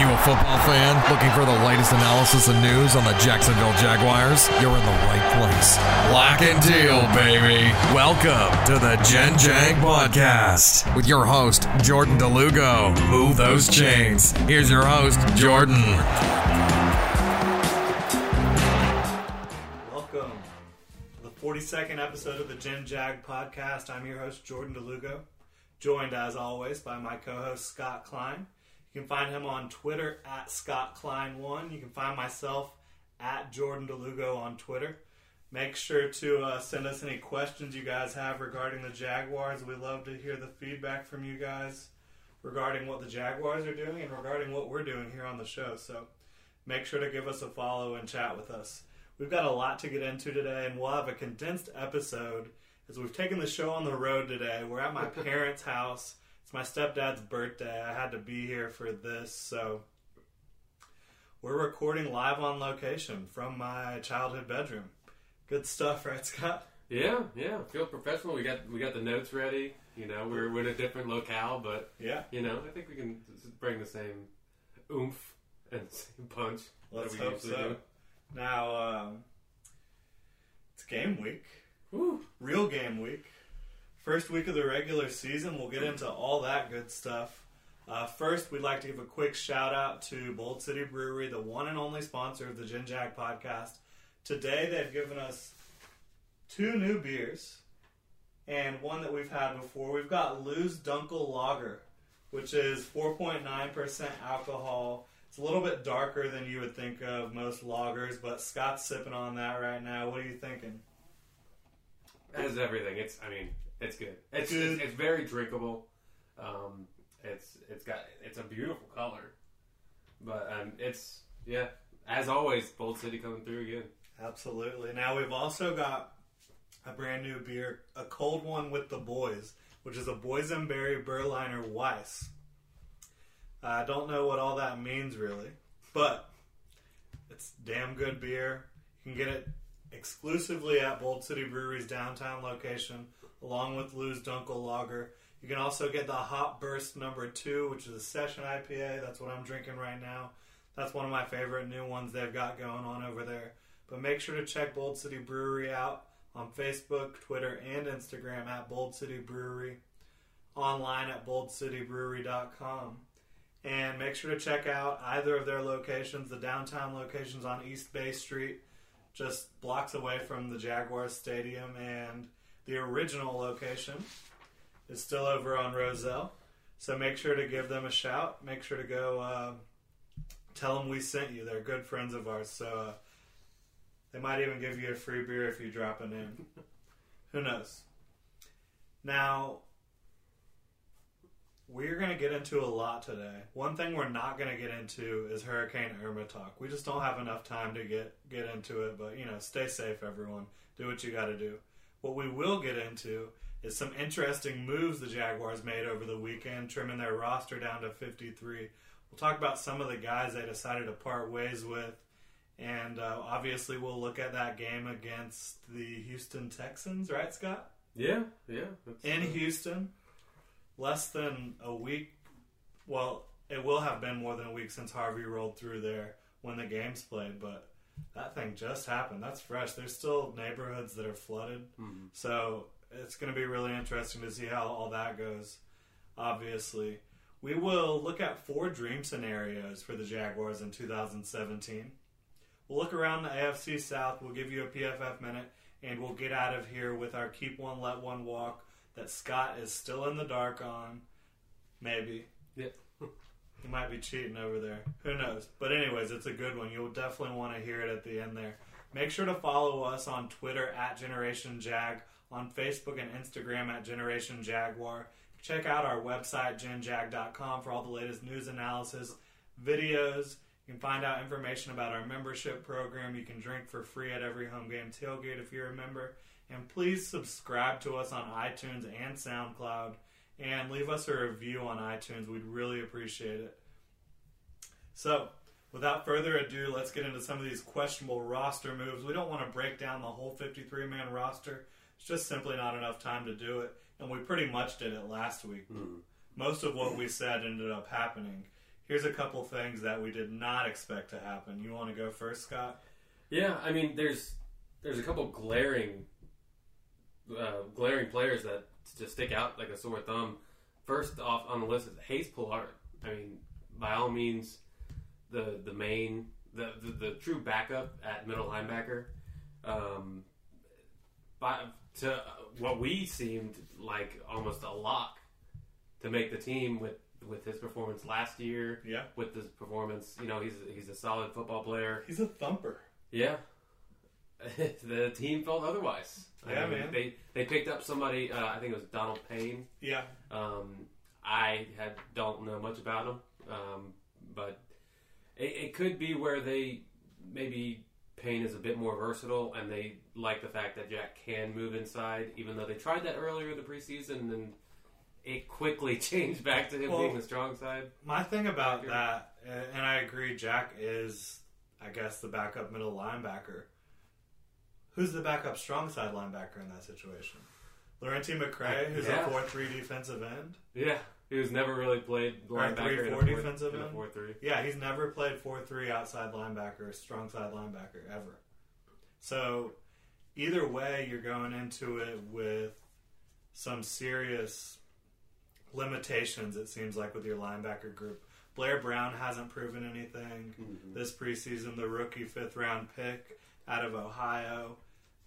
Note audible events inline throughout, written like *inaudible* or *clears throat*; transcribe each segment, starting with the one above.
you a football fan looking for the latest analysis and news on the Jacksonville Jaguars? You're in the right place. Black and teal, baby. Welcome to the Gen Jag Podcast with your host, Jordan DeLugo. Move those chains. Here's your host, Jordan. Welcome to the 42nd episode of the Gen Jag podcast. I'm your host, Jordan DeLugo, joined as always by my co host, Scott Klein. You can find him on Twitter at Scott Klein1. You can find myself at Jordan DeLugo on Twitter. Make sure to uh, send us any questions you guys have regarding the Jaguars. We love to hear the feedback from you guys regarding what the Jaguars are doing and regarding what we're doing here on the show. So make sure to give us a follow and chat with us. We've got a lot to get into today, and we'll have a condensed episode as we've taken the show on the road today. We're at my *laughs* parents' house. It's my stepdad's birthday. I had to be here for this, so we're recording live on location from my childhood bedroom. Good stuff, right, Scott? Yeah, yeah. Feel professional. We got we got the notes ready. You know, we're, we're in a different locale, but Yeah. you know, I think we can bring the same oomph and *laughs* same punch. Let's that we hope so. do. Now, um, it's game week. Woo. real game week. First week of the regular season. We'll get into all that good stuff. Uh, first, we'd like to give a quick shout out to Bold City Brewery, the one and only sponsor of the Gen Jag podcast. Today, they've given us two new beers and one that we've had before. We've got Lou's Dunkel Lager, which is 4.9% alcohol. It's a little bit darker than you would think of most lagers, but Scott's sipping on that right now. What are you thinking? As everything, it's I mean, it's good. It's Good. It's, it's very drinkable. Um, it's it's got it's a beautiful color, but um, it's yeah. As always, Bold City coming through again. Absolutely. Now we've also got a brand new beer, a cold one with the boys, which is a boysenberry Berliner Weisse. I don't know what all that means really, but it's damn good beer. You can get it exclusively at Bold City Brewery's downtown location, along with Lou's Dunkel Lager. You can also get the Hot Burst number two, which is a session IPA. That's what I'm drinking right now. That's one of my favorite new ones they've got going on over there. But make sure to check Bold City Brewery out on Facebook, Twitter, and Instagram at Bold City Brewery, online at boldcitybrewery.com. And make sure to check out either of their locations. The downtown locations on East Bay Street, just blocks away from the Jaguars Stadium, and the original location is still over on Rosselle. So make sure to give them a shout. Make sure to go uh, tell them we sent you. They're good friends of ours. So uh, they might even give you a free beer if you drop a *laughs* name. Who knows? Now, we're going to get into a lot today. One thing we're not going to get into is Hurricane Irma talk. We just don't have enough time to get get into it, but you know, stay safe everyone. Do what you got to do. What we will get into is some interesting moves the Jaguars made over the weekend, trimming their roster down to 53. We'll talk about some of the guys they decided to part ways with, and uh, obviously we'll look at that game against the Houston Texans, right, Scott? Yeah, yeah. In uh, Houston, less than a week. Well, it will have been more than a week since Harvey rolled through there when the game's played, but that thing just happened. That's fresh. There's still neighborhoods that are flooded. mhm. So it's going to be really interesting to see how all that goes. Obviously, we will look at four dream scenarios for the Jaguars in 2017. We'll look around the AFC South. We'll give you a PFF minute, and we'll get out of here with our keep one, let one walk that Scott is still in the dark on. Maybe. Yeah. He might be cheating over there. Who knows? But anyways, it's a good one. You'll definitely want to hear it at the end there. Make sure to follow us on Twitter at Generation Jag, on Facebook and Instagram at Generation Jaguar. Check out our website, genjag.com, for all the latest news analysis, videos. You can find out information about our membership program. You can drink for free at every home game tailgate if you're a member. And please subscribe to us on iTunes and SoundCloud and leave us a review on iTunes. We'd really appreciate it. So, without further ado, let's get into some of these questionable roster moves. We don't want to break down the whole 53 man roster, it's just simply not enough time to do it. And we pretty much did it last week. Mhm. Most of what we said ended up happening. here's a couple things that we did not expect to happen. You want to go first, Scott? Yeah, I mean, there's there's a couple glaring uh, glaring players that just stick out like a sore thumb. First off on the list is Hayes Pullard. I mean, by all means, the the main the the, the true backup at middle linebacker. Um, by to what we seemed like almost a lock to make the team with with his performance last year. Yeah. With his performance, you know, he's he's a solid football player. He's a thumper. Yeah. *laughs* the team felt otherwise. Yeah, mean, man. They they picked up somebody. Uh, I think it was Donald Payne. Yeah. Um, I had don't know much about him, um, but it, it could be where they maybe Payne is a bit more versatile, and they like the fact that Jack can move inside, even though they tried that earlier in the preseason, and it quickly *laughs* changed back to him Well- being the strong side. My thing about that, and I agree, Jack is, I guess, the backup middle linebacker. Who's the backup strong side linebacker in that situation? Lerentee McCray, who's Yeah. a 4 3 defensive end. Yeah, he was never really played linebacker three, four four- defensive end? four three. Yeah, he's never played 4 3 outside linebacker, strong side linebacker, ever. So, either way, you're going into it with some serious limitations, it seems like, with your linebacker group. Blair Brown hasn't proven anything mm-hmm. this preseason, the rookie fifth round pick out of Ohio.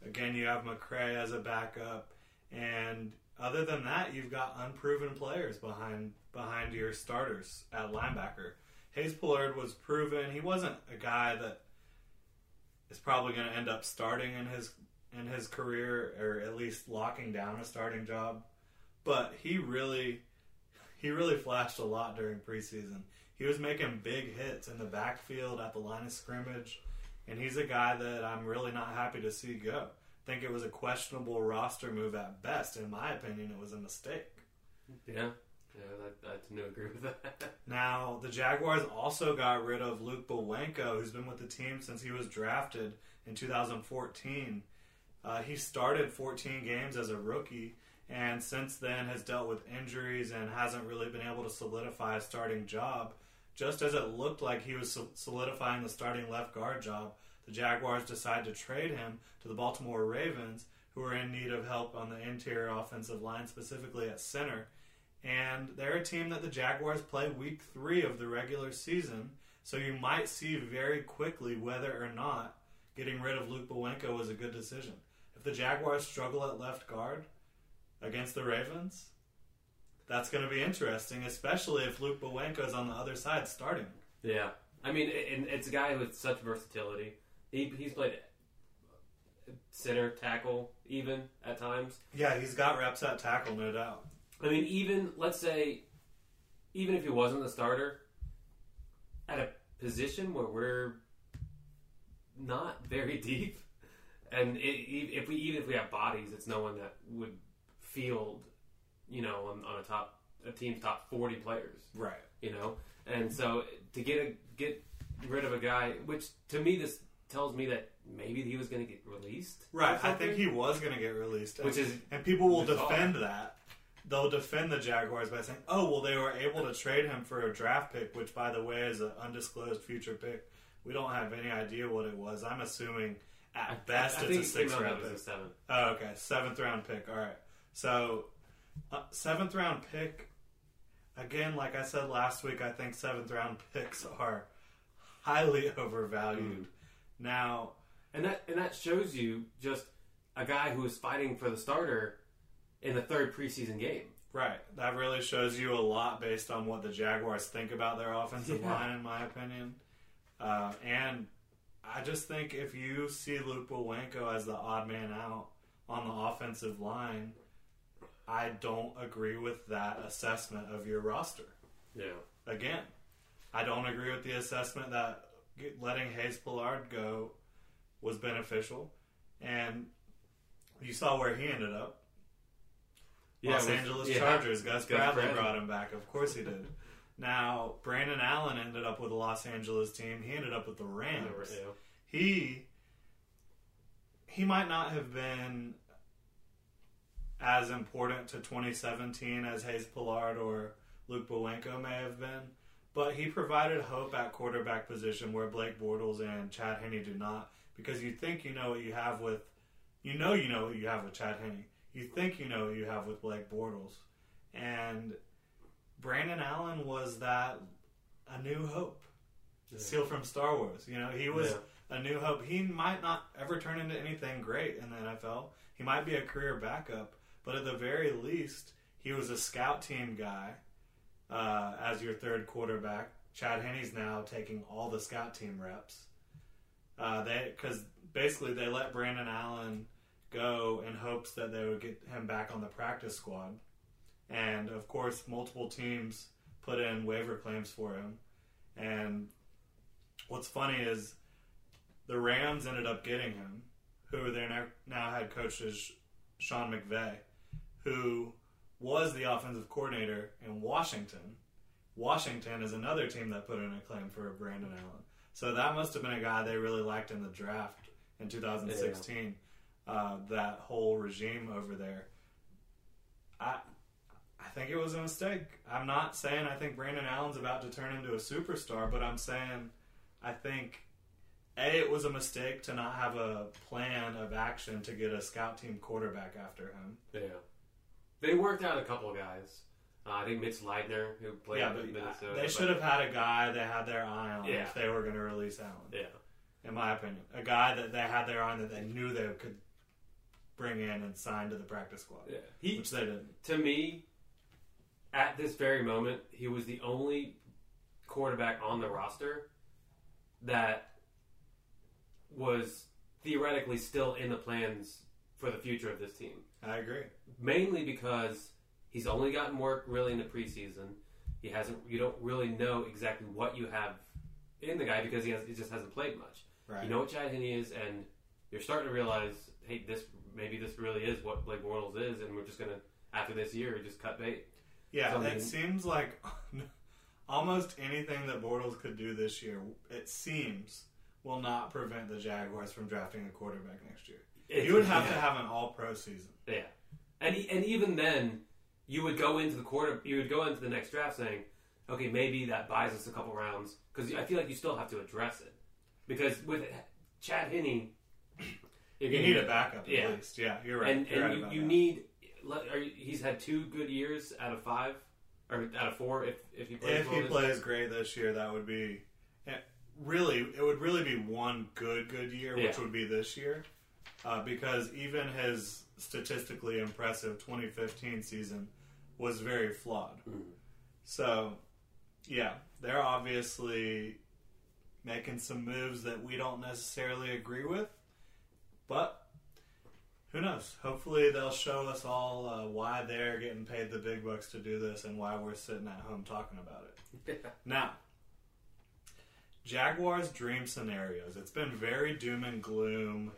Again, you have McCray as a backup. And other than that, you've got unproven players behind behind your starters at linebacker. Hayes Pullard was proven. He wasn't a guy that is probably going to end up starting in his in his career, or at least locking down a starting job. But he really he really flashed a lot during preseason. He was making big hits in the backfield at the line of scrimmage, and he's a guy that I'm really not happy to see go. I think it was a questionable roster move at best. In my opinion, it was a mistake. Yeah, yeah, I, I tend to agree with that. *laughs* Now, the Jaguars also got rid of Luke Bowanko, who's been with the team since he was drafted in 2014. Uh, he started 14 games as a rookie, and since then has dealt with injuries and hasn't really been able to solidify a starting job. Just as it looked like he was solidifying the starting left guard job, the Jaguars decided to trade him to the Baltimore Ravens, who are in need of help on the interior offensive line, specifically at center. And they're a team that the Jaguars play week three of the regular season, so you might see very quickly whether or not getting rid of Luke Bowanko was a good decision. If the Jaguars struggle at left guard against the Ravens, that's going to be interesting, especially if Luke Bowanko is on the other side starting. Yeah, I mean, and it's a guy with such versatility. He, he's played center, tackle, even at times. Yeah, he's got reps at tackle, no doubt. I mean, even let's say, even if he wasn't the starter, at a position where we're not very *laughs* deep, and it, if we even if we have bodies, it's no one that would field, you know, on, on a top a team's top forty players. Right. you know. And so to get a get rid of a guy, which to me this tells me that maybe he was going to get released. Right. I think he was going to get released. Which is and people will defend that. They'll defend the Jaguars by saying, "Oh, well, they were able to trade him for a draft pick, which, by the way, is an undisclosed future pick. We don't have any idea what it was. I'm assuming at best I it's think a sixth round pick. a seven. Oh, okay, seventh round pick. All right, so uh, seventh round pick. Again, like I said last week, I think seventh round picks are highly *laughs* overvalued. Now, And that and that shows you just a guy who is fighting for the starter in the third preseason game. Right. That really shows you a lot based on what the Jaguars think about their offensive Yeah. line, in my opinion. Uh, and I just think if you see Luke Bowanko as the odd man out on the offensive line, I don't agree with that assessment of your roster. Yeah. Again, I don't agree with the assessment that letting Hayes Pullard go was beneficial. And you saw where he ended up. Los with- Angeles yeah. Chargers. Gus, Gus Bradley, Bradley. brought him back. Of course he did. now, Brandon Allen ended up with the Los Angeles team. He ended up with the Rams. He he might not have been as important to 2017 as Hayes Pullard or Luke Bowanko may have been, but he provided hope at quarterback position where Blake Bortles and Chad Henne do not. Because you think you know what you have with, you know you know what you have with Chad Henne. You think you know what you have with Blake Bortles, and Brandon Allen was that a new hope, seal from Star Wars. You know he was Yeah. a new hope. He might not ever turn into anything great in the NFL. He might be a career backup, but at the very least, he was a scout team guy uh, as your third quarterback. Chad Henne's now taking all the scout team reps. Uh, they because basically they let Brandon Allen go in hopes that they would get him back on the practice squad, and of course, multiple teams put in waiver claims for him. And what's funny is the Rams ended up getting him, who their now, now head coach is Sean McVay, who was the offensive coordinator in Washington. Washington is another team that put in a claim for Brandon Allen. So that must have been a guy they really liked in the draft in 2016. Uh, that whole regime over there. I I think it was a mistake. I'm not saying I think Brandon Allen's about to turn into a superstar, but I'm saying I think a it was a mistake to not have a plan of action to get a scout team quarterback after him. Yeah. They worked out a couple of guys. Uh, I think Mitch Leidner, who played yeah, in but Minnesota. they should have had a guy they had their eye on Yeah. if they were going to release Allen. Yeah. In my opinion, a guy that they had their eye on that they knew they could bring in and sign to the practice squad, Yeah. He, which they didn't. to me, at this very moment, he was the only quarterback on the roster that was theoretically still in the plans for the future of this team. I agree. Mainly because he's only gotten work really in the preseason. He hasn't. You don't really know exactly what you have in the guy because he has. He just hasn't played much. Right. You know what Chad Henne is, and you're starting to realize, hey, this maybe this really is what Blake Bortles is, and we're just gonna after this year just cut bait. Yeah, So, it seems like *laughs* almost anything that Bortles could do this year, it seems, will not prevent the Jaguars from drafting a quarterback next year. You would have to have an all-pro season. Yeah, and and even then, you would go into the quarter. You would go into the next draft saying, okay, maybe that buys us a couple rounds because I feel like you still have to address it because with Chad Henne, *clears throat* you're You need a backup at Yeah. least. Yeah, you're right. and You're and right you, you need. Are you, he's had two good years out of five, or out of four if if he plays If well he plays great this year, that would be eh, really. It would really be one good good year, which would be this year, uh, because even his statistically impressive 2015 season was very flawed. Mhm. So, yeah, they're obviously making some moves that we don't necessarily agree with, but. Who knows? Hopefully, they'll show us all uh, why they're getting paid the big bucks to do this and why we're sitting at home talking about it. *laughs* Now, Jaguars dream scenarios. It's been very doom and gloom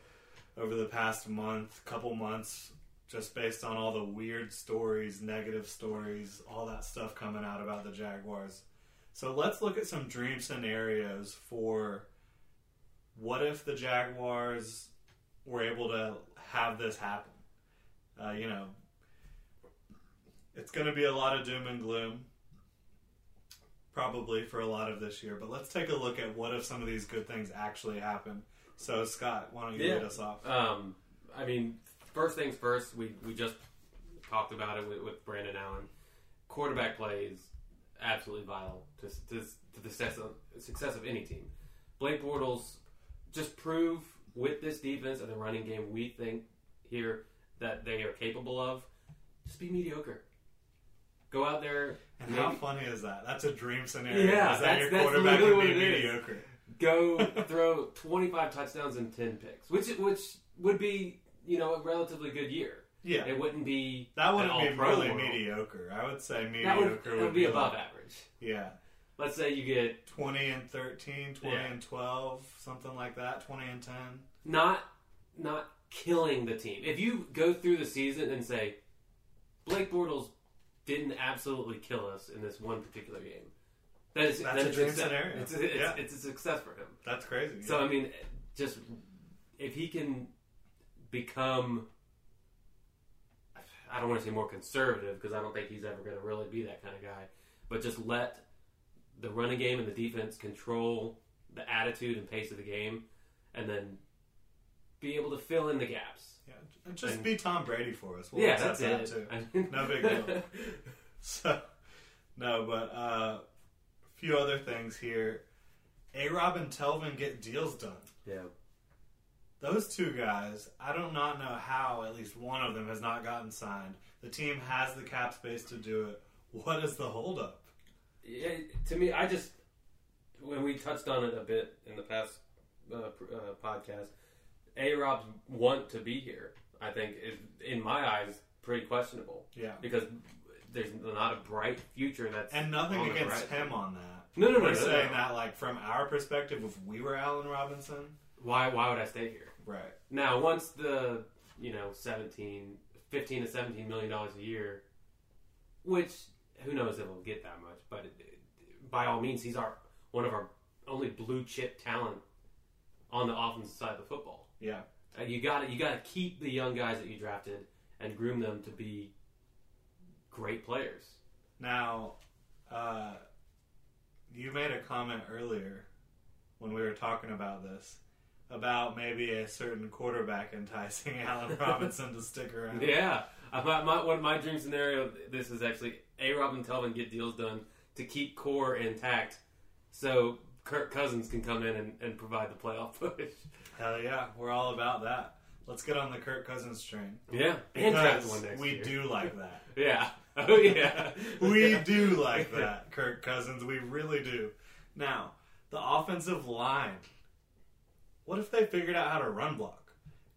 over the past month, couple months, just based on all the weird stories, negative stories, all that stuff coming out about the Jaguars. So let's look at some dream scenarios for what if the Jaguars were able to have this happen. Uh, you know, it's going to be a lot of doom and gloom probably for a lot of this year. But let's take a look at what if some of these good things actually happen. So, Scott, why don't you Yeah. lead us off? Um, I mean, first things first. We we just talked about it with, with Brandon Allen. Quarterback play is absolutely vital to to, to the success of, success of any team. Blake Bortles just prove with this defense and the running game we think here that they are capable of. Just be mediocre. Go out there. And how funny is that? That's a dream scenario. Yeah, is that that's- your that's quarterback be what it is. Go throw 25 touchdowns and 10 picks, which which would be you know a relatively good year. Yeah, It wouldn't be that wouldn't be really world. mediocre. I would say mediocre That would, that would be above like- average. Yeah, Let's say you get 20 and 13, 20 Yeah. and 12, something like that. 20 and 10. not not killing the team. If you go through the season and say Blake Bortles didn't absolutely kill us in this one particular game, that is That's that a dream success. scenario. It's, it's, Yeah. it's a success for him. That's crazy. So I mean, just if he can become, I don't want to say more conservative because I don't think he's ever going to really be that kind of guy. But just let the running game and the defense control the attitude and pace of the game, and then be able to fill in the gaps. Yeah, and just And- be Tom Brady for us. We'll yeah, that's that it. too. *laughs* I mean- No big deal. *laughs* So, no, but uh, few other things here. A Rob and Telvin get deals done. yeah. Those two guys, I do not know how at least one of them has not gotten signed. The team has the cap space to do it. What is the holdup? Yeah, to me, I just when we touched on it a bit in the past uh, uh, podcast, A Rob's want to be here, I think, is in my eyes pretty questionable Yeah. because there's not a bright future that's And nothing against him on that. No, no, no, We're no, saying no. that, like, from our perspective, if we were Allen Robinson, Why? Why would I stay here? right. Now, once the you know 17, 15 to seventeen million dollars a year, which who knows if we'll get that much, but it, by all means, he's our one of our only blue chip talent on the offensive side of the football. Yeah. Uh, you got to you got to keep the young guys that you drafted and groom them to be great players. Now, uh, you made a comment earlier when we were talking about this about maybe a certain quarterback enticing *laughs* Allen Robinson to stick around. Yeah, my, my, one my dream scenario. This is actually a Rob and Telvin get deals done to keep core intact, so Kirk Cousins can come in and, and provide the playoff *laughs* push. Hell yeah, we're all about that. Let's get on the Kirk Cousins train. Yeah, and draft one next we year. do like that. *laughs* Yeah. Oh yeah. we do like that, Kirk Cousins. We really do. Now, the offensive line. What if they figured out how to run block?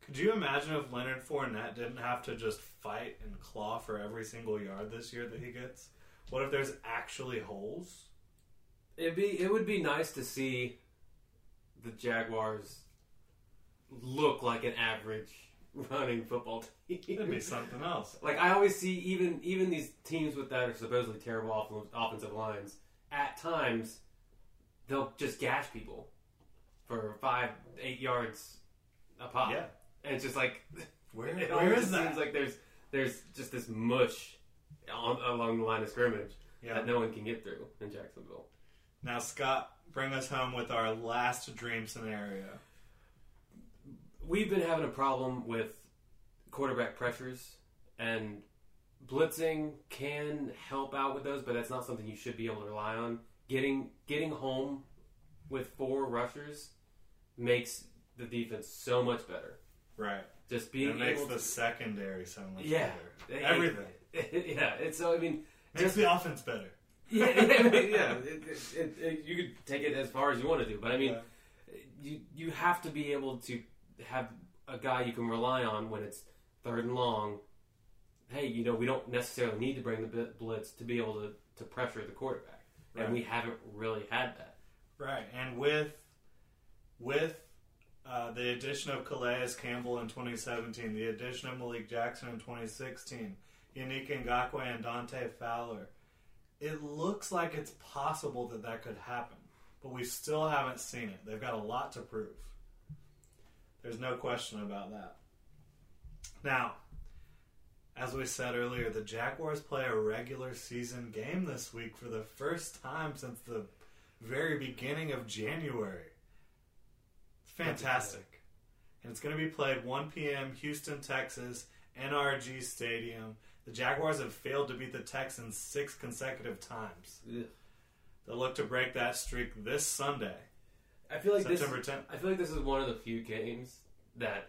Could you imagine if Leonard Fournette didn't have to just fight and claw for every single yard this year that he gets? What if there's actually holes? It'd be it would be nice to see the Jaguars look like an average running football team. It'd be something else. *laughs* Like I always see, even even these teams with that are supposedly terrible off- offensive lines. At times, they'll just gash people for five, eight yards a pop. Yeah. and it's just like *laughs* Where, it where is that? seems like there's there's just this mush on, along the line of scrimmage yeah. that no one can get through in Jacksonville. Now, Scott, bring us home with our last dream scenario. We've been having a problem with quarterback pressures and blitzing can help out with those, but that's not something you should be able to rely on. Getting getting home with four rushers makes the defense so much better. Right. Just being it makes the to secondary so much yeah better. Everything. *laughs* yeah, it's so I mean Makes the offense better. *laughs* yeah yeah it, it, it, you could take it as far as you want to do, but I mean Yeah. you you have to be able to have a guy you can rely on when it's third and long. Hey, you know we don't necessarily need to bring the blitz to be able to, to pressure the quarterback, Right. and we haven't really had that. Right, and with with uh, the addition of Calais Campbell in 2017, the addition of Malik Jackson in 2016, Yannick Ngakoue and Dante Fowler, it looks like it's possible that that could happen, but we still haven't seen it. They've got a lot to prove. There's no question about that. Now, as we said earlier, the Jaguars play a regular season game this week for the first time since the very beginning of January. It's fantastic. And it's going to be played 1 p.m. Houston, Texas, NRG Stadium. The Jaguars have failed to beat the Texans six consecutive times. They'll look to break that streak this Sunday, I feel like this. 10th. I feel like this is one of the few games that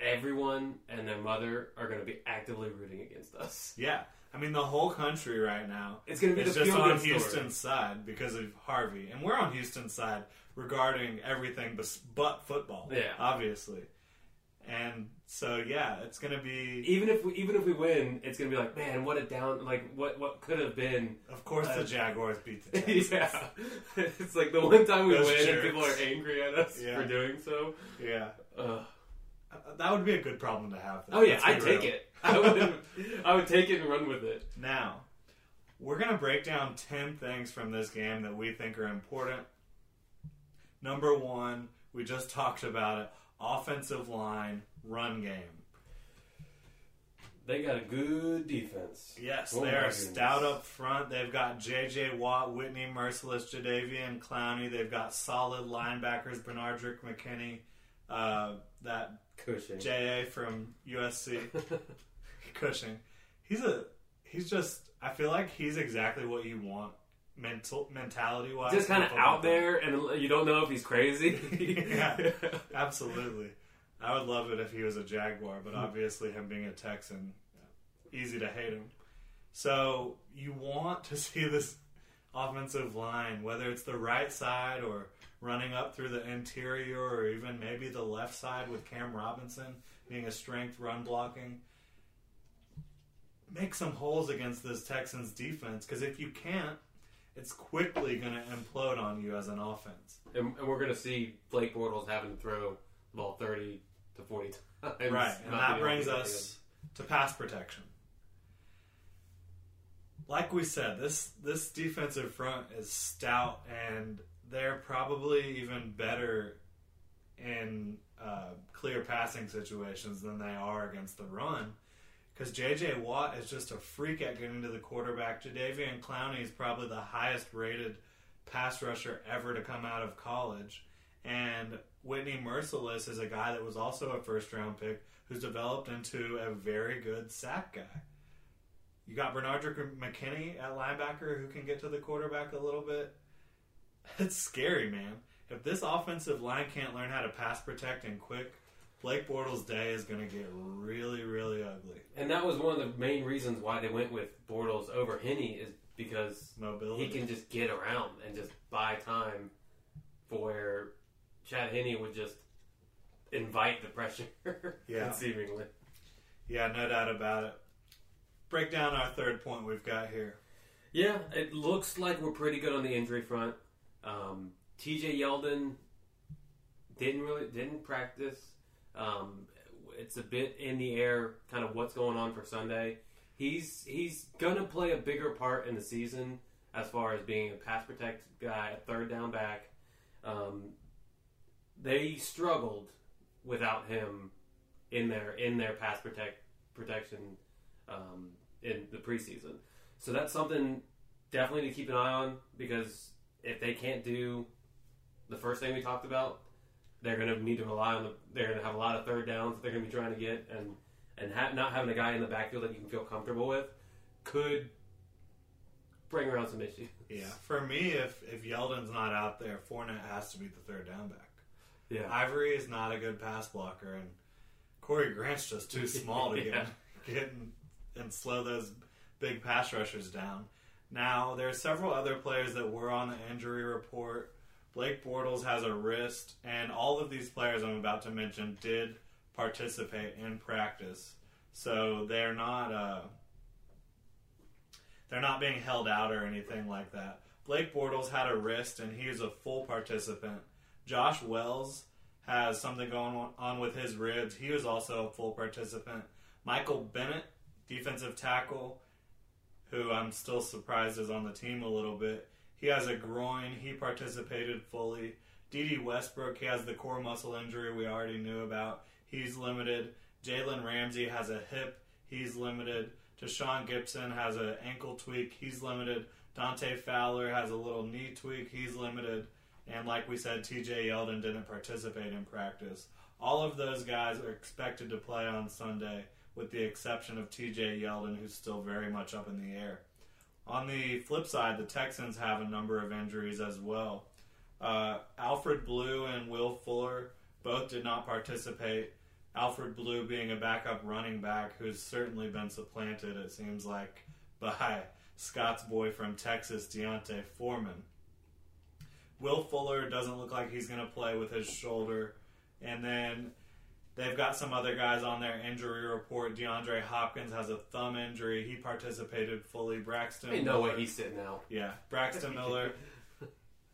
everyone and their mother are going to be actively rooting against us. Yeah. I mean, the whole country right now It's going to be is the just feel on good story. Houston's side because of Harvey. And we're on Houston's side regarding everything but, but football, Yeah. obviously. And so, yeah, it's going to be, Even if we, even if we win, it's gonna be like, man, what a down, like what what could have been. of course, the Uh, Jaguars beat the *laughs* Texans. yeah, it's like the one time we Those win and people are angry at us Yeah. for doing so. Yeah. Uh, That would be a good problem to have. though. Oh yeah, I'd take it. I would, I would take it and run with it. Now, we're going to break down 10 things from this game that we think are important. Number one, we just talked about it offensive line, run game. They got a good defense. Yes, Oh they are stout up front. They've got J.J. Watt, Whitney Mercilus, Jadeveon Clowney. They've got solid linebackers, Benardrick McKinney, uh, that Cushing. J.A. from USC, *laughs* Cushing. He's a he's just. I feel like he's exactly what you want mental mentality wise. Just kind of out there, and you don't know if he's crazy. *laughs* Yeah. *laughs* Absolutely. I would love it if he was a Jaguar, but obviously him being a Texan, uh, easy to hate him. So you want to *laughs* see this offensive line, whether it's the right side or running up through the interior or even maybe the left side with Cam Robinson being a strength run blocking. Make some holes against this Texans defense because if you can't, it's quickly going to implode on you as an offense. and, and we're going to see Blake Bortles having to throw the ball 30 to 40 *laughs* times. Right, and that brings able to get us to pass protection. Like we said, this this defensive front is stout, and they're probably even better in uh, clear passing situations than they are against the run. Because J.J. Watt is just a freak at getting to the quarterback. Jadeveon Clowney is probably the highest rated pass rusher ever to come out of college. And Whitney Mercilus is a guy that was also a first round pick who's developed into a very good sack guy. You got Benardrick McKinney at linebacker who can get to the quarterback a little bit. *laughs* It's scary, man. If this offensive line can't learn how to pass protect and quick, Blake Bortles' day is going to get really, really ugly. And that was one of the main reasons why they went with Bortles over Henne is because Mobility. he can just get around and just buy time for Chad Henne would just invite the pressure. *laughs* Yeah. seemingly. Yeah, no doubt about it. Break down our third point we've got here. Yeah, it looks like we're pretty good on the injury front. Um, T.J. Yeldon didn't really didn't practice. Um, it's a bit in the air, kind of what's going on for Sunday. He's he's gonna play a bigger part in the season as far as being a pass protect guy, a third down back. Um, they struggled without him in their in their pass protect protection um, in the preseason. So that's something definitely to keep an eye on because if they can't do the first thing we talked about, they're going to need to rely on the. They're going to have a lot of third downs that they're going to be trying to get, and and ha- not having a guy in the backfield that you can feel comfortable with could bring around some issues. Yeah, for me, if if Yeldon's not out there, Fournette has to be the third down back. Yeah, Ivory is not a good pass blocker, and Corey Grant's just too *laughs* small to Yeah. *laughs* get get and, and slow those big pass rushers down. Now there are several other players that were on the injury report. Blake Bortles has a wrist, and all of these players I'm about to mention did participate in practice, so they're not uh, they're not being held out or anything like that. Blake Bortles had a wrist, and he is a full participant. Josh Wells has something going on- on with his ribs. He was also a full participant. Michael Bennett, defensive tackle, who I'm still surprised is on the team a little bit. He has a groin. He participated fully. Dede Westbrook, he has the core muscle injury we already knew about. He's limited. Jalen Ramsey has a hip. He's limited. Tashaun Gipson has an ankle tweak. He's limited. Dante Fowler has a little knee tweak. He's limited. And like we said, TJ Yeldon didn't participate in practice. All of those guys are expected to play on Sunday, with the exception of TJ Yeldon, who's still very much up in the air. On the flip side, the Texans have a number of injuries as well. Uh, Alfred Blue and Will Fuller both did not participate. Alfred Blue being a backup running back who's certainly been supplanted, it seems like, *laughs* by Scott's boy from Texas, D'Onta Foreman. Will Fuller doesn't look like he's going to play with his shoulder. And then they've got some other guys on their injury report. DeAndre Hopkins has a thumb injury. He participated fully. Braxton. ain't no way Miller- he's sitting out. yeah, Braxton *laughs* Miller.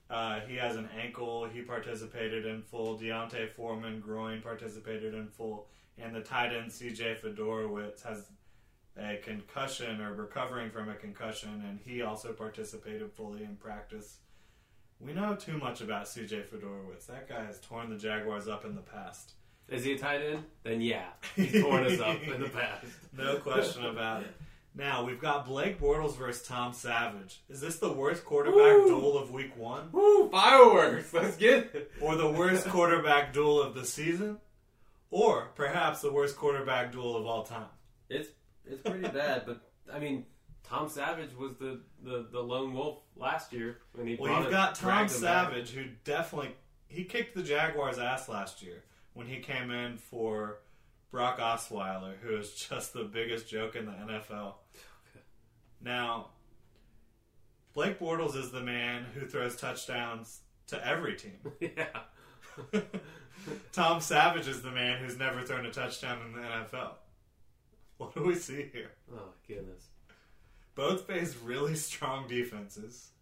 Uh, he has an ankle. He participated in full. D'Onta Foreman groin participated in full, and the tight end C.J. Fedorowicz has a concussion or recovering from a concussion, and he also participated fully in practice. We know too much about C.J. Fedorowicz. That guy has torn the Jaguars up in the past. Is he a tight end? Then yeah, *laughs* he's torn us up in the past. No question about it. Now we've got Blake Bortles versus Tom Savage. Is this the worst quarterback Woo! duel of Week One, Woo! Fireworks! Let's get it. or the worst *laughs* quarterback duel of the season, or perhaps the worst quarterback duel of all time? It's it's pretty bad, but I mean, Tom Savage was the, the, the lone wolf last year when he. Well, you've got Tom. Savage, who definitely he kicked the Jaguars' ass last year when he came in for Brock Osweiler, who is *laughs* just the biggest joke in the NFL. Now, Blake Bortles is the man who throws touchdowns to every team. *laughs* yeah. *laughs* Tom Savage is the man who's never thrown a touchdown in the NFL. What do we see here? Oh goodness. Both face really strong defenses.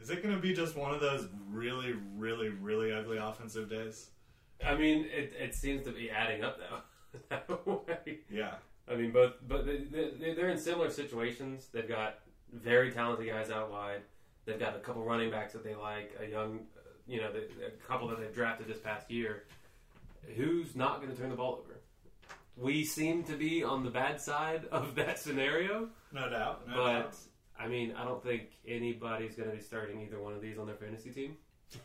Is it going to be just one of those really, really, really ugly offensive days? I mean, it, it seems to be adding up though. *laughs* that way. Yeah. I mean, both, but they, they, they're in similar situations. They've got very talented guys out wide. They've got a couple running backs that they like, a young, you know, the, a couple that they've drafted this past year. Who's not going to turn the ball over? We seem to be on the bad side of that scenario, No doubt. No but doubt. I mean, I don't think anybody's going to be starting either one of these on their fantasy team,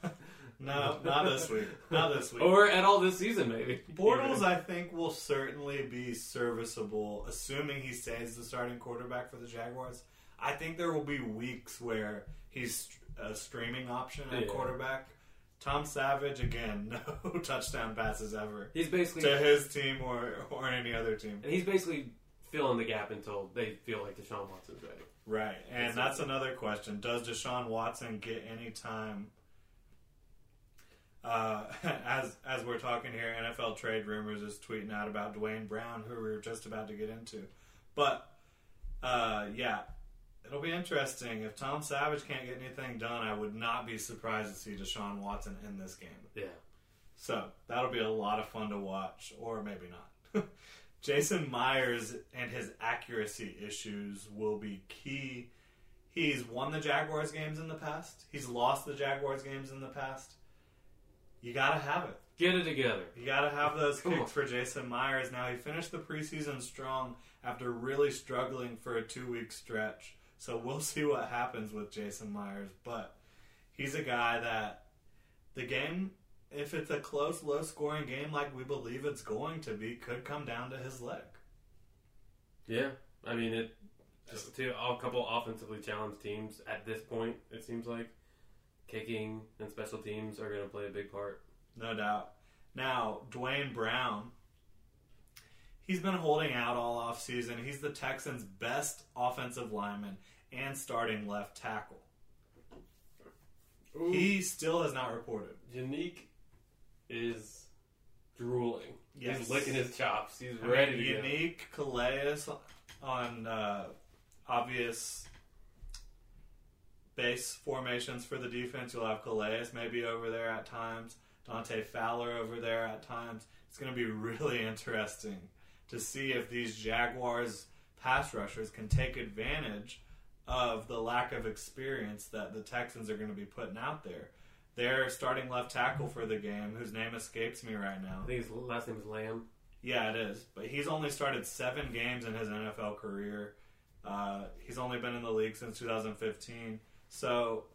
*laughs* No, not this week. Not this week. or at all this season, maybe. Bortles, I think, will certainly be serviceable, assuming he stays the starting quarterback for the Jaguars. I think there will be weeks where he's a streaming option at Yeah. quarterback. Tom Savage, again, *laughs* no touchdown passes ever He's basically to his team or or any other team. And he's basically filling the gap until they feel like Deshaun Watson's ready. Right, and That's that's another question: Does Deshaun Watson get any time? Uh, *laughs* as as we're talking here, NFL Trade Rumors is tweeting out about Duane Brown, who we were just about to get into. But uh, yeah, it'll be interesting if Tom Savage can't get anything done. I would not be surprised to see Deshaun Watson in this game. Yeah. So that'll be a lot of fun to watch, or maybe not. *laughs* Jason Myers and his accuracy issues will be key. He's won the Jaguars games in the past. He's lost the Jaguars games in the past. You gotta have it. Get it together. You gotta have those Come kicks on. for Jason Myers. Now he finished the preseason strong after really struggling for a two week stretch. So we'll *laughs* see what happens with Jason Myers. But he's a guy that the game, if it's a close, low scoring game like we believe it's going to be, could come down to his leg. Yeah. I mean, it. Just to a couple offensively challenged teams at this point, it seems like kicking and special teams are going to play a big part. No doubt. Now, Duane Brown, he's been holding out all offseason. He's the Texans' best offensive lineman and starting left tackle. He still has not reported. Yannick is drooling. Yes. He's licking his chops. He's I ready mean, to go. Yannick Calais on uh, obvious base formations for the defense. You'll have Calais maybe over there at times, Dante Fowler over there at times. It's going to be *laughs* really interesting to see if these Jaguars pass rushers can take advantage of the lack of experience that the Texans are going to be putting out there. Their starting left tackle for the game, whose name escapes me right now. I think his last name is Lamm. Yeah, it is. But he's only started seven games in his NFL career. Uh, he's only been in the league since 2015. So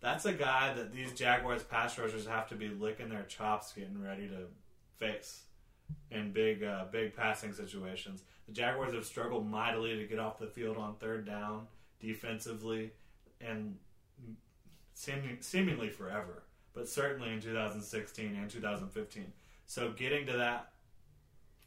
that's a guy that these Jaguars pass rushers have to be licking their chops, getting ready to face in big, uh, big passing situations. The Jaguars have struggled mightily to get off the field on third down defensively, and seeming, seemingly forever, but certainly in 2016 and 2015. So getting to that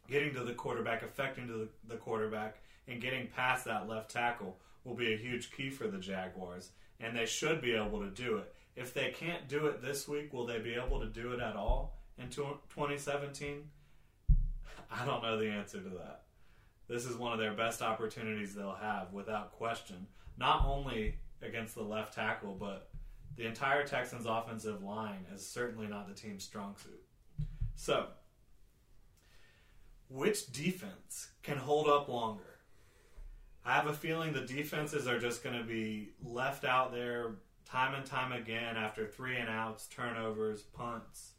getting to the quarterback, affecting to the, the quarterback, and getting past that left tackle will be a huge key for the Jaguars, and they should be able to do it. If they can't do it this week, will they be able to do it at all in 2017? I don't know the answer to that. This is one of their best opportunities they'll have, without question. Not only against the left tackle, but the entire Texans' offensive line is certainly not the team's strong suit. So, which defense can hold up longer? I have a feeling the defenses are just going to be left out there time and time again after three and outs, turnovers, punts.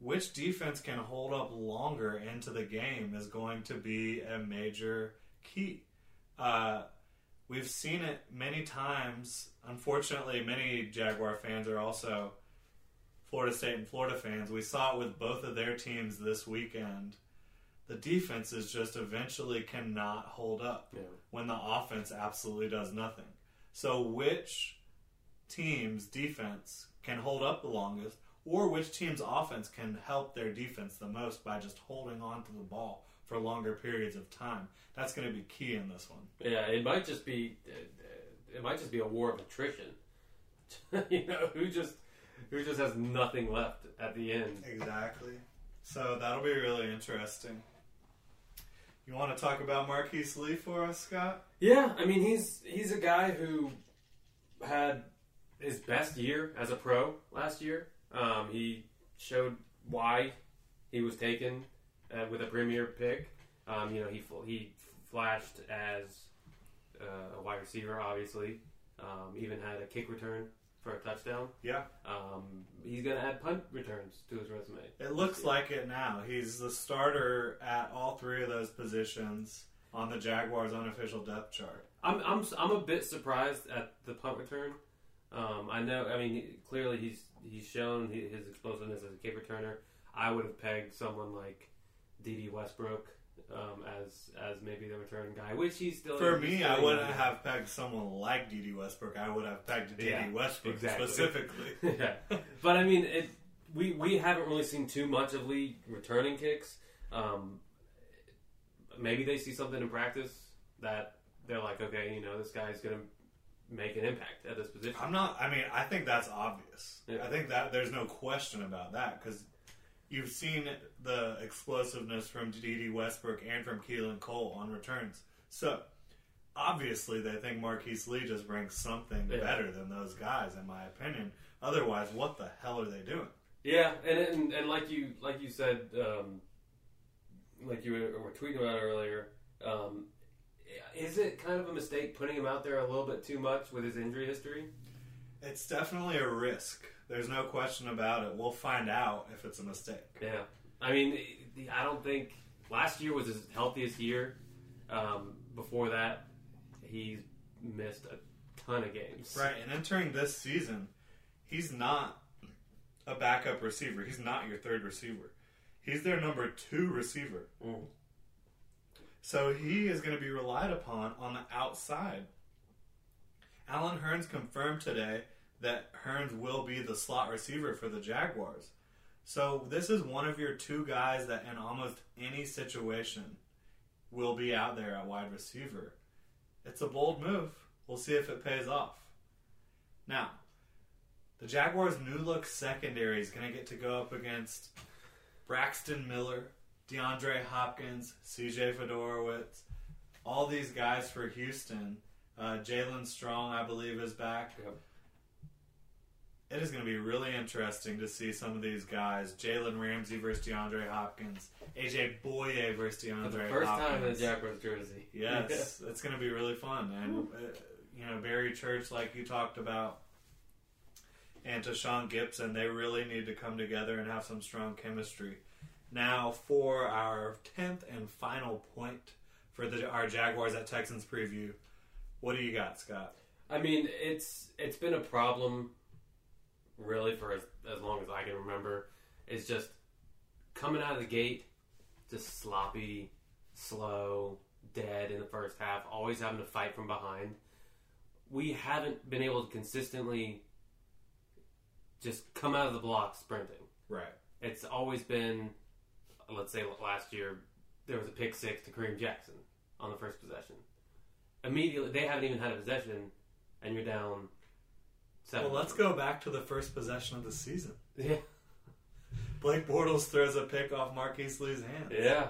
which defense can hold up longer into the game is going to be a major key. Uh, we've seen it many times. Unfortunately, many Jaguar fans are also Florida State and Florida fans. We saw it with both of their teams this weekend. The defenses just eventually cannot hold up Yeah. when the offense absolutely does nothing. So, which team's defense can hold up the longest, or which team's offense can help their defense the most by just holding on to the ball for longer periods of time? That's going to be key in this one. Yeah, it might just be uh, it might just be a war of attrition. *laughs* you know, who just who just has nothing left at the end. Exactly. So that'll be really interesting. You want to talk about Marquise Lee for us, Scott? Yeah, I mean he's he's a guy who had his best year as a pro last year. Um, he showed why he was taken uh, with a premier pick. Um, you know, he fl- he flashed as uh, a wide receiver, obviously. Um, even had a kick return for a touchdown. Yeah. Um, he's going to add punt returns to his resume. It looks like it now. He's the starter at all three of those positions on the Jaguars' unofficial depth chart. I'm I'm I'm a bit surprised at the punt return. Um, I know. I mean, clearly he's he's shown his explosiveness as a kick returner. I would have pegged someone like Dede Westbrook um, as as maybe the return guy, which he's still. For me, I wouldn't have pegged someone like Dede Westbrook. I would have pegged Dede Yeah, Westbrook exactly. specifically. *laughs* yeah, but I mean, it, we we haven't really seen too much of Lee returning kicks. Um, maybe they see something in practice that they're like, okay, you know, this guy's gonna make an impact at this position. I'm not. I mean, I think that's obvious. Yeah. I think that there's no question about that because you've seen the explosiveness from Dede Westbrook and from Keelan Cole on returns. So obviously, they think Marquise Lee just brings something Yeah. better than those guys, in my opinion. Otherwise, what the hell are they doing? Yeah, and and, and like you like you said, um, like you were, were tweeting about earlier, um, is it kind of a mistake putting him out there a little bit too much with his injury history? It's definitely a risk. There's no question about it. We'll find out if it's a mistake. Yeah, I mean, I don't think last year was his healthiest year. Um, before that, he missed a ton of games. Right, and entering this season, he's not a backup receiver. He's not your third receiver. He's their number two receiver. Mm. So he is going to be relied upon on the outside. Allen Hurns confirmed today that Hurns will be the slot receiver for the Jaguars. So this is one of your two guys that in almost any situation will be out there at wide receiver. It's a bold move. We'll see if it pays off. Now, the Jaguars' new look secondary is going to get to go up against Braxton Miller, DeAndre Hopkins, CJ Fiedorowicz, all these guys for Houston. Uh, Jaelen Strong, I believe, is back. Yep. It is going to be really interesting to see some of these guys. Jalen Ramsey versus DeAndre Hopkins. AJ Bouye versus DeAndre For the first Hopkins. time in a Jaguars jersey. Yes, it's going to be really fun. And, uh, you know, Barry Church, like you talked about, and Tashaun Gipson, they really need to come together and have some strong chemistry. Now, for our 10th and final point for the our Jaguars at Texans preview, what do you got, Scott? I mean, it's it's been a problem really for as, as long as I can remember. is just coming out of the gate, just sloppy, slow, dead in the first half, always having to fight from behind. We haven't been able to consistently just come out of the block sprinting. Right. It's always been, let's say last year, there was a pick six to Kareem Jackson on the first possession. Immediately, they haven't even had a possession, and you're down seven. Well, let's go back to the first possession of the season. Yeah, Blake Bortles throws a pick off Marquise Lee's hands. yeah,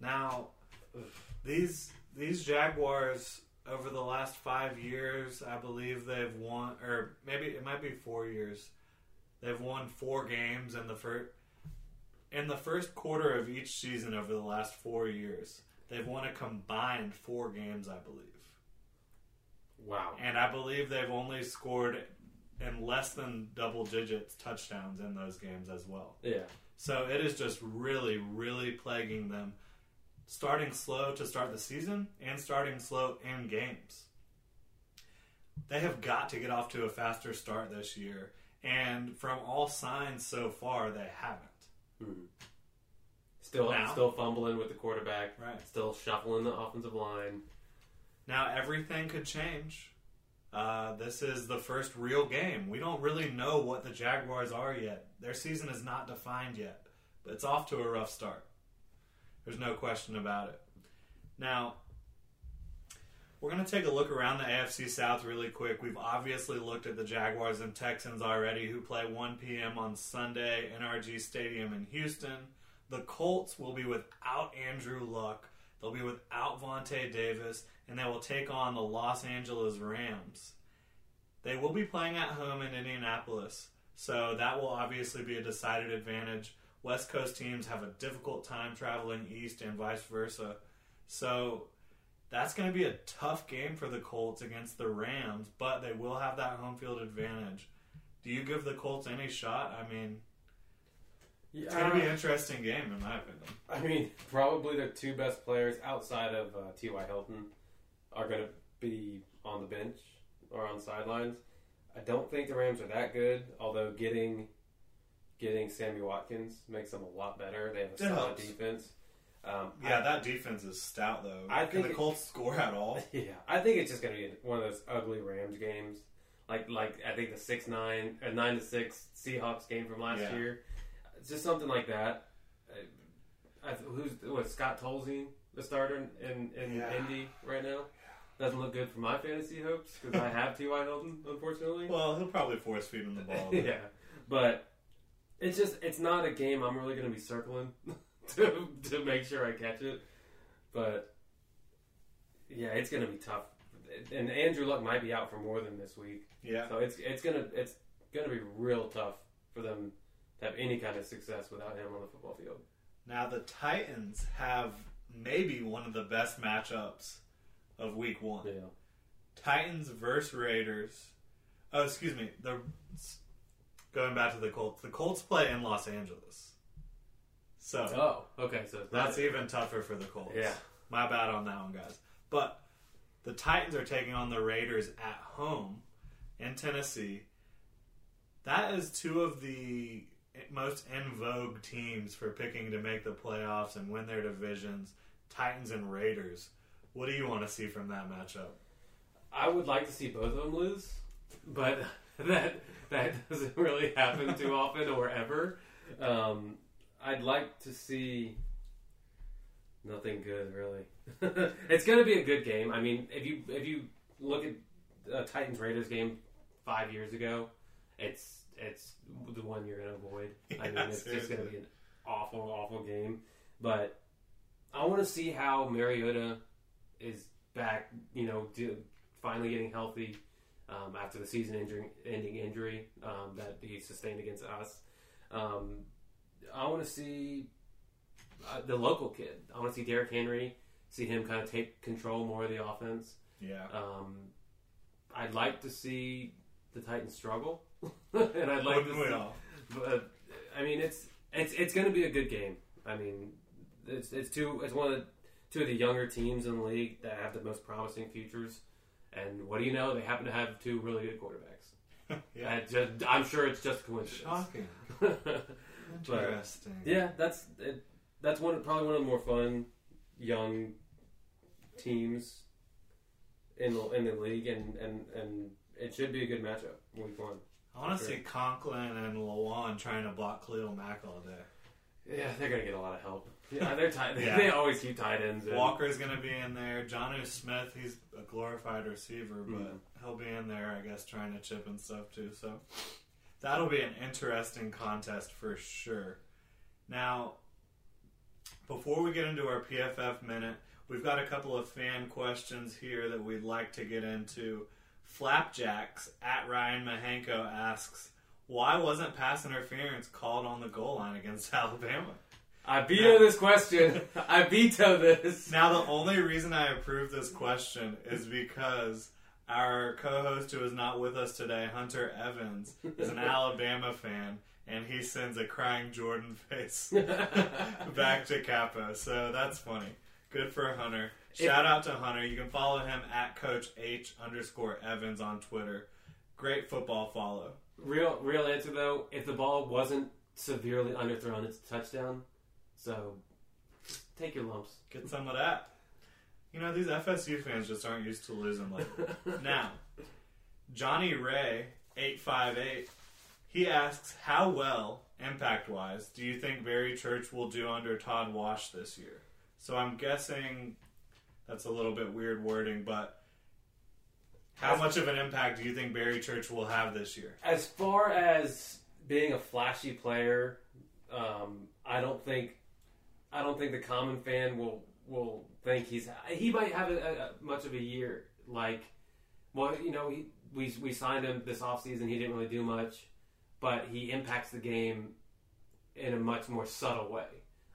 Now, these these Jaguars over the last five years, I believe they've won, or maybe it might be four years. They've won four games in the first in the first quarter of each season over the last four years. They've won a combined four games, I believe, wow. and I believe they've only scored in less than double digits touchdowns in those games as well. Yeah. So it is just really, really plaguing them. Starting slow to start the season and starting slow in games. They have got to get off to a faster start this year. And from all signs so far, they haven't. Mhm. Still, Now? still fumbling with the quarterback. Right. Still shuffling the offensive line. Now everything could change. Uh, this is the first real game. We don't really know what the Jaguars are yet. Their season is not defined yet, but it's off to a rough start. There's no question about it. Now, we're going to take a look around the AFC South really quick. We've obviously looked at the Jaguars and Texans already, who play 1 p.m. on Sunday, NRG Stadium in Houston. The Colts will be without Andrew Luck. They'll be without Vontae Davis, and they will take on the Los Angeles Rams. They will be playing at home in Indianapolis, so that will obviously be a decided advantage. West Coast teams have a difficult time traveling east and vice versa. So that's going to be a tough game for the Colts against the Rams, but they will have that home field advantage. Do you give the Colts any shot? I mean, it's going to be an interesting game, in my opinion. I mean, probably the two best players outside of uh, T.Y. Hilton are going to be on the bench or on sidelines. I don't think the Rams are that good, although getting getting Sammy Watkins makes them a lot better. They have a It solid helps. defense. Um, Yeah, that defense is stout, though. I Can think the it- Colts score at all? *laughs* Yeah, I think it's just gonna be one of those ugly Rams games, like like I think the six nine or nine to six Seahawks game from last Yeah. year. It's just something like that. Uh, I, I, who's what? Scott Tolzien, the starter in in Yeah. Indy right now, doesn't look good for my fantasy hopes because I have T.Y. Hilton, unfortunately. Well, he'll probably force feed him the ball. *laughs* yeah, but it's just it's not a game I'm really gonna be circling *laughs* to to make sure I catch it. But yeah, it's gonna be tough. And Andrew Luck might be out for more than this week, yeah. so it's it's gonna it's gonna be real tough for them to have any kind of success without him on the football field. Now the Titans have maybe one of the best matchups of Week One. Yeah, Titans versus Raiders. Oh, excuse me. The going back to the Colts. The Colts play in Los Angeles, so Oh, okay, so that's even tougher for the Colts. Yeah. my bad on that one, guys. But the Titans are taking on the Raiders at home in Tennessee. That is two of the most in vogue teams for picking to make the playoffs and win their divisions. Titans and Raiders. What do you want to see from that matchup? I would like to see both of them lose, but *laughs* that that doesn't really happen too often or ever. Um, I'd like to see nothing good really. *laughs* it's going to be a good game. I mean, if you if you look at a Titans Raiders game five years ago, it's it's the one you're going to avoid. I *laughs* mean, Yeah, it's just going to be an awful awful game. But I want to see how Mariota is back. You know, do, finally getting healthy um, after the season-ending injury um, that he sustained against us. Um, I want to see uh, the local kid. I want to see Derrick Henry, see him kind of take control more of the offense. Yeah. Um, I'd like to see the Titans struggle, *laughs* and I'd like to Wouldn't we see. all? But uh, I mean, it's it's it's going to be a good game. I mean, it's it's two it's one of the two of the younger teams in the league that have the most promising futures. And what do you know? They happen to have two really good quarterbacks. *laughs* yeah. Just, I'm sure it's just coincidence. Shocking. *laughs* But- Interesting. yeah, that's it, that's one probably one of the more fun young teams in the in the league, and and and it should be a good matchup week one. I want to see Conklin and Lewan trying to block Khalil Mack all day. Yeah, they're gonna get a lot of help. Yeah, *laughs* they're tight. Yeah. They always keep tight ends. And, Walker's going to be in there. Jonnu Smith, he's a glorified receiver, but Mhm. he'll be in there, I guess, trying to chip and stuff too. So that'll be an interesting contest for sure. Now, before we get into our PFF minute, we've got a couple of fan questions here that we'd like to get into. Flapjacks at Ryan Mahenko asks, why wasn't pass interference called on the goal line against *laughs* Alabama? I veto this question. *laughs* I veto this. Now, the only reason I approve this question is because Our co-host who is not with us today, Hunter Evans, is an *laughs* Alabama fan, and he sends a crying Jordan face back to Kappa. So that's funny. Good for Hunter. Shout out to Hunter. You can follow him at Coach H underscore Evans on Twitter. Great football follow. Real, real answer though. If the ball wasn't severely underthrown, it's a touchdown. So take your lumps. Get some of that. You know, these FSU fans just aren't used to losing lately. *laughs* now, Johnny Ray, 858, he asks, How well, impact wise, do you think Barry Church will do under Todd Wash this year? So I'm guessing that's a little bit weird wording, but how much of an impact do you think Barry Church will have this year? As far as being a flashy player, um, I don't think I don't think the common fan will will think he's he might have a, a, much of a year. Like well you know he, we we signed him this offseason. He didn't really do much but he impacts the game in a much more subtle way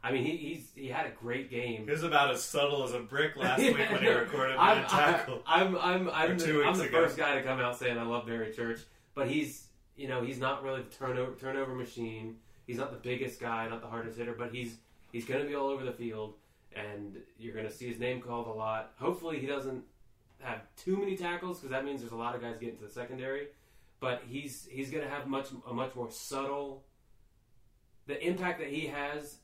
I mean he he's, he had a great game He was about as subtle as a brick last *laughs* week when he recorded that tackle. I'm I'm I'm, the, I'm the first guy to come out saying I love Barry Church, but he's you know he's not really the turnover turnover machine. He's not the biggest guy, not the hardest hitter, but he's he's going to be all over the field, and you're going to see his name called a lot. Hopefully, he doesn't have too many tackles because that means there's a lot of guys getting to the secondary. But he's he's going to have much a much more subtle. The impact that he has,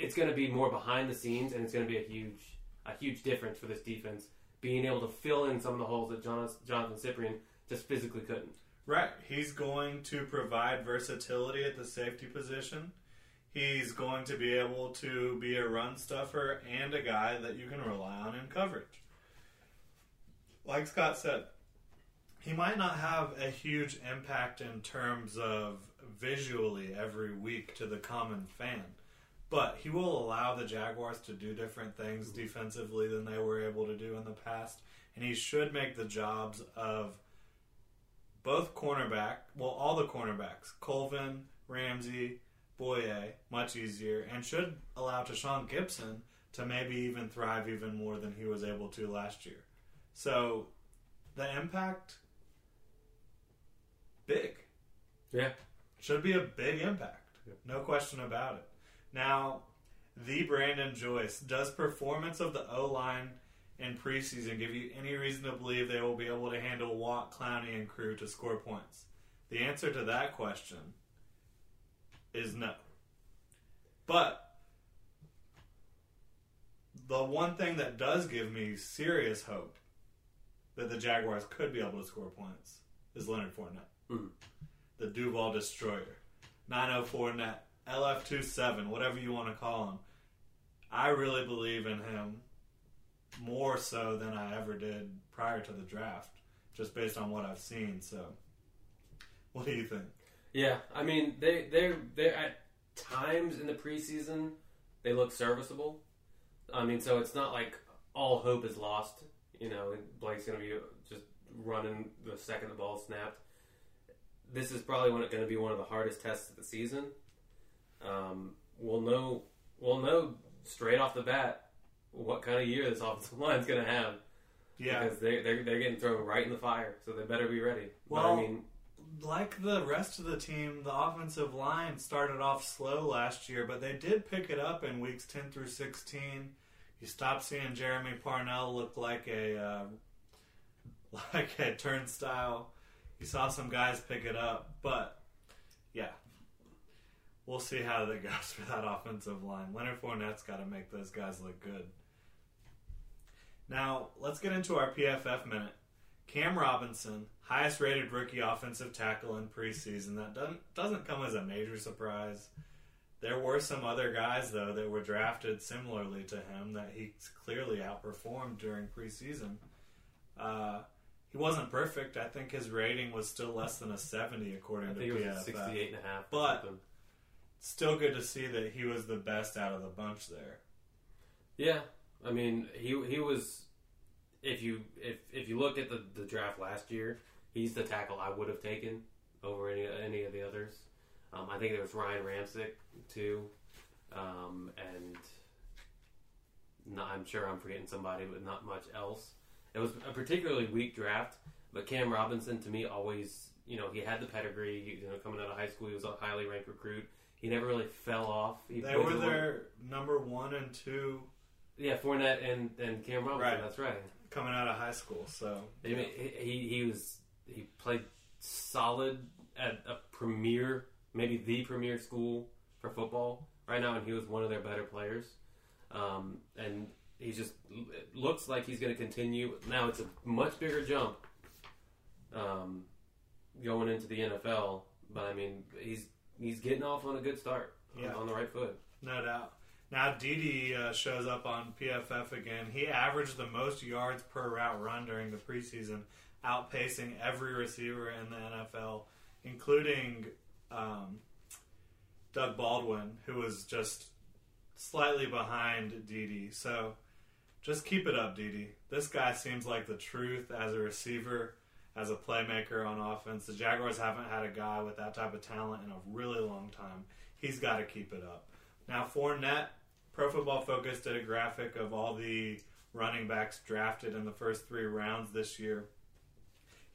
it's going to be more behind the scenes, and it's going to be a huge a huge difference for this defense being able to fill in some of the holes that Johnathan Cyprien just physically couldn't. Right. He's going to provide versatility at the safety position. He's going to be able to be a run stuffer and a guy that you can rely on in coverage. Like Scott said, he might not have a huge impact in terms of visually every week to the common fan, but he will allow the Jaguars to do different things defensively than they were able to do in the past, and he should make the jobs of both cornerback, well, all the cornerbacks, Colvin, Ramsey, Bouye, much easier, and should allow Tashaun Gipson to maybe even thrive even more than he was able to last year. So, the impact, big. Yeah. Should be a big impact. No question about it. Now, the Brandon Joyce, does performance of the O line in preseason give you any reason to believe they will be able to handle Watt, Clowney, and crew to score points? The answer to that question is no. But the one thing that does give me serious hope that the Jaguars could be able to score points is Leonard Fournette, Mhm. the Duval Destroyer, 904 net, LF27, whatever you want to call him. I really believe in him more so than I ever did prior to the draft, just based on what I've seen. So, what do you think? Yeah, I mean they they they at times in the preseason they look serviceable. I mean, so it's not like all hope is lost. You know, Blake's going to be just running the second the ball snapped. This is probably going to be one of the hardest tests of the season. Um, we'll know we'll know straight off the bat what kind of year this *laughs* offensive line's going to have Yeah, because they they're, they're getting thrown right in the fire, so they better be ready. but Well, I mean, like the rest of the team, the offensive line started off slow last year, but they did pick it up in weeks 10 through 16. You stopped seeing Jermey Parnell look like a uh, *laughs* like a turnstile. You saw some guys pick it up, but we'll see how that *laughs* goes for that offensive line. Leonard Fournette's got to make those guys look good. Now let's get into our PFF minute. Cam Robinson, highest rated rookie offensive tackle in preseason. That doesn't doesn't come as a major surprise. There were some other guys though that were drafted similarly to him that he clearly outperformed during preseason. Uh, he wasn't perfect. I think his rating was still less than a seventy according I to think it was PFF. 68 and a half. But- something. Still good to see that he was the best out of the bunch there. Yeah, I mean, he he was. If you if if you look at the, the draft last year, he's the tackle I would have taken over any any of the others. Um, I think there was Ryan Ramczyk too, um, and no, I'm sure I'm forgetting somebody, but not much else. It was a particularly weak draft, but Cam Robinson to me always, you know, he had the pedigree. You know, coming out of high school, he was a highly ranked recruit. He never really fell off. He They were their number one and two Yeah, Fournette and and Cam Robinson. Right. That's right. coming out of high school. So I mean, he, he was he played solid at a premier, maybe the premier school for football right now, and he was one of their better players. Um, and he just it looks like he's going to continue. Now it's a much bigger jump um, going into the NFL, but I mean he's he's getting off on a good start, Yeah. on the right foot. No doubt. Now Dede uh, shows up on PFF again. He averaged the most yards per route run during the preseason, outpacing every receiver in the NFL, including um, Doug Baldwin, who was just slightly behind Dede. So just keep it up, Dede. This guy seems like the truth as a receiver, as a playmaker on offense. The Jaguars haven't had a guy with that type of talent in a really long time. He's got to keep it up. Now, Fournette, Pro Football Focus did a graphic of all the running backs drafted in the first three rounds this year.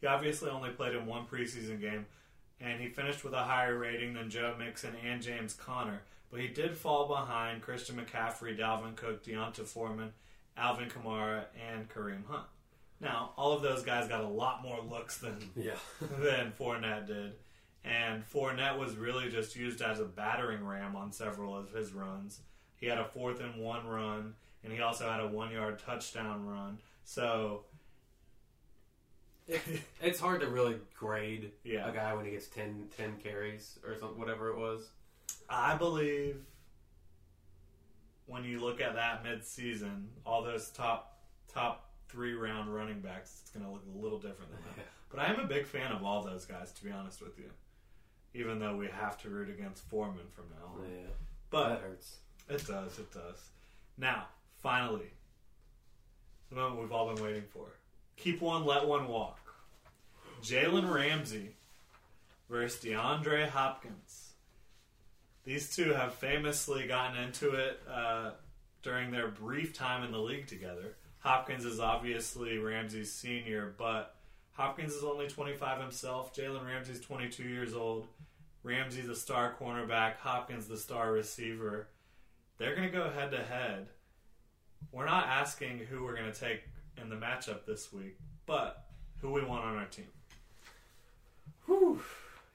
He obviously only played in one preseason game, and he finished with a higher rating than Joe Mixon and James Conner. But he did fall behind Christian McCaffrey, Dalvin Cook, D'Onta Foreman, Alvin Kamara, and Kareem Hunt. Now, all of those guys got a lot more looks than Yeah, *laughs* than Fournette did. And Fournette was really just used as a battering ram on several of his runs. He had a fourth and one run, and he also had a one yard touchdown run. So, it's hard to really grade Yeah. a guy when he gets 10, 10 carries or something, whatever it was. I believe when you look at that mid-season, all those top top three round running backs, it's going to look a little different than that. *laughs* But I am a big fan of all those guys, to be honest with you. Even though we have to root against Foreman from now on. Yeah, But that hurts. It does, it does. Now, finally, the moment we've all been waiting for. Keep one, let one walk. Jalen Ramsey versus DeAndre Hopkins. These two have famously gotten into it uh, during their brief time in the league together. Hopkins is obviously Ramsey's senior, but Hopkins is only 25 himself. Jalen Ramsey's 22 years old. Ramsey's a star cornerback. Hopkins the star receiver they're going to go head to head. We're not asking who we're going to take in the matchup this week, but who we want on our team. Whew.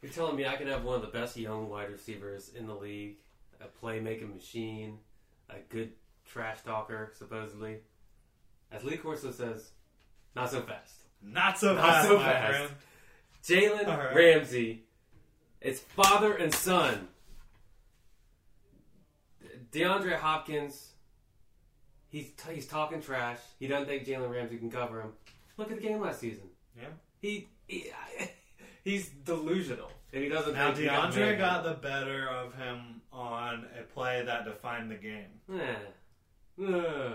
You're telling me I can have one of the best young wide receivers in the league, a playmaking machine, a good trash talker, supposedly. As Lee Corso says, not so fast. Not so Not fast, so fast. friend. Jalen right. Ramsey. It's father and son. DeAndre Hopkins. He's he's talking trash. He doesn't think Jalen Ramsey can cover him. Look at the game last season. Yeah. He, he *laughs* he's delusional, and he doesn't. Now think he got DeAndre got the better of him on a play that defined the game. Eh. Ugh.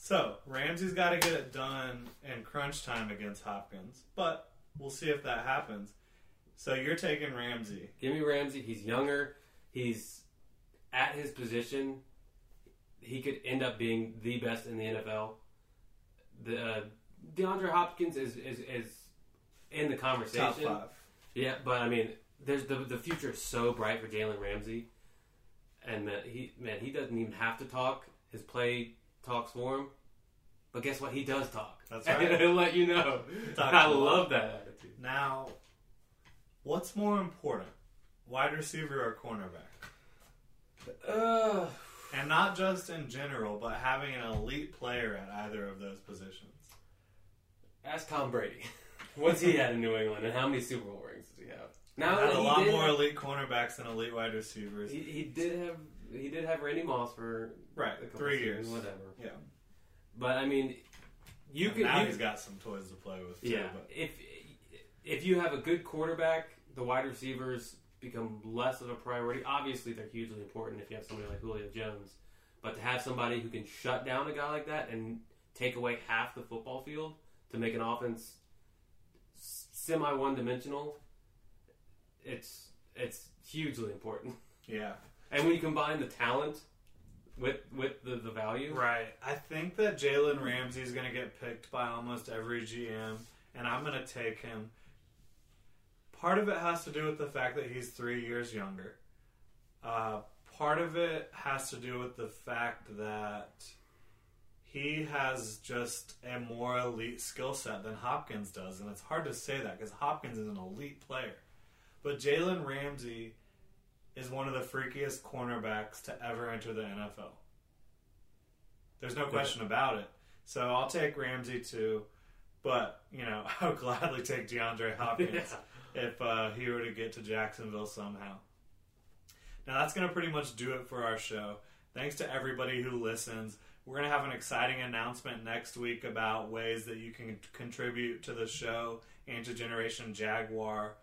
So Ramsey's got to get it done in crunch time against Hopkins, but we'll see if that happens. So you're taking Ramsey. Give me Ramsey. He's younger. He's at his position. He could end up being the best in the NFL. The uh, DeAndre Hopkins is, is is in the conversation. Top five. Yeah, but I mean, there's the the future is so bright for Jalen Ramsey, and man, he man he doesn't even have to talk. His play talks for him. But guess what? He does talk. That's And *laughs* right. he'll let you know. I I a lot. love that attitude. Now, what's more important, wide receiver or cornerback? Uh, And not just in general, but having an elite player at either of those positions. ask Tom Brady. *laughs* What's he had in New England, and how many Super Bowl rings does he have? Now Had a lot did more elite cornerbacks than elite wide receivers. He, he did have he did have Randy Moss for right, a couple three years. whatever. Yeah. But I mean, you could now you, he's got some toys to play with too. yeah. But If if you have a good quarterback, the wide receivers become less of a priority. Obviously, they're hugely important if you have somebody like Julio Jones. But to have somebody who can shut down a guy like that and take away half the football field to make an offense semi one dimensional, it's it's hugely important. yeah, And when you combine the talent with with the, the value. Right. I think that Jalen Ramsey is going to get picked by almost every GM, and I'm going to take him. Part of it has to do with the fact that he's three years younger. Uh, part of it has to do with the fact that he has just a more elite skill set than Hopkins does, and it's hard to say that because Hopkins is an elite player. But Jalen Ramsey is one of the freakiest cornerbacks to ever enter the NFL. There's no question about it. So I'll take Ramsey too, but you know *laughs* I would gladly take DeAndre Hopkins *laughs* if uh, he were to get to Jacksonville somehow. Now that's going to pretty much do it for our show. Thanks to everybody who listens. We're going to have an exciting announcement next week about ways that you can contribute to the show and to Generation Jaguar,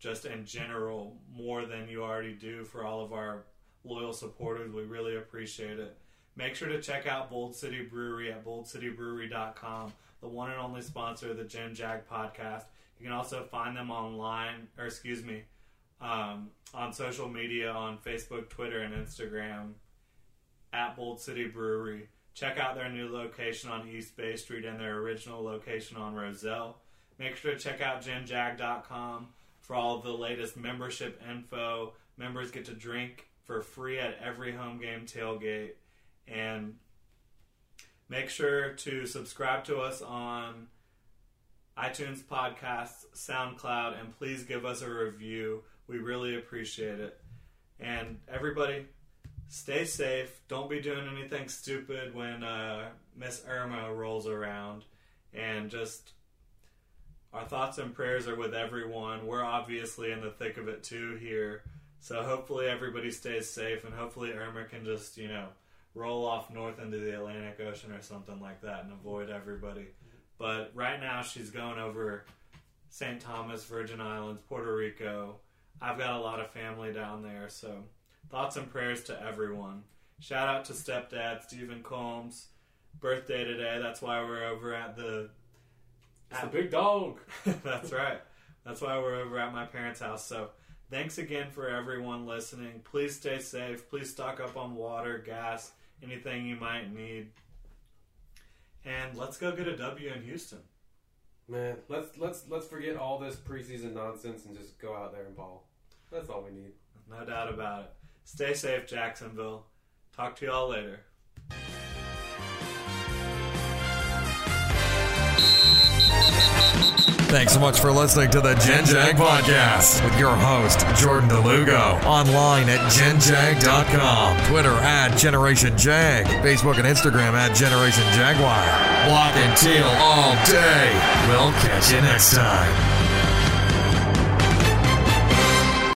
just in general, more than you already do for all of our loyal supporters. We really appreciate it. Make sure to check out Bold City Brewery at boldcitybrewery.com, the one and only sponsor of the Gen Jag podcast. You can also find them online, or excuse me, um, on social media on Facebook, Twitter, and Instagram at Bold City Brewery. Check out their new location on East Bay Street and their original location on Rosselle. Make sure to check out genjag.com for all the latest membership info. Members get to drink for free at every home game tailgate. And make sure to subscribe to us on iTunes Podcasts, SoundCloud, and please give us a review. We really appreciate it. And everybody, stay safe. Don't be doing anything stupid when uh, Miss Irma rolls around. And just our thoughts and prayers are with everyone. We're obviously in the thick of it too here. So hopefully everybody stays safe and hopefully Irma can just, you know, roll off north into the Atlantic Ocean or something like that and avoid everybody. But right now she's going over St. Thomas, Virgin Islands, Puerto Rico. I've got a lot of family down there, so thoughts and prayers to everyone. Shout out to stepdad Stephen Combs. Birthday today. That's why we're over at the. It's the big dog. *laughs* That's right. That's why we're over at my parents' house. So thanks again for everyone listening. Please stay safe. Please stock up on water, gas, anything you might need. And let's go get a W in Houston. Man, let's let's let's forget all this preseason nonsense and just go out there and ball. That's all we need. No doubt about it. Stay safe, Jacksonville. Talk to y'all later. Thanks so much for listening to the Gen Jag Podcast with your host, Jordan DeLugo. Online at genjag.com, Twitter at Generation Jag, Facebook and Instagram at Generation Jaguar. Block and teal all day. We'll catch you next time.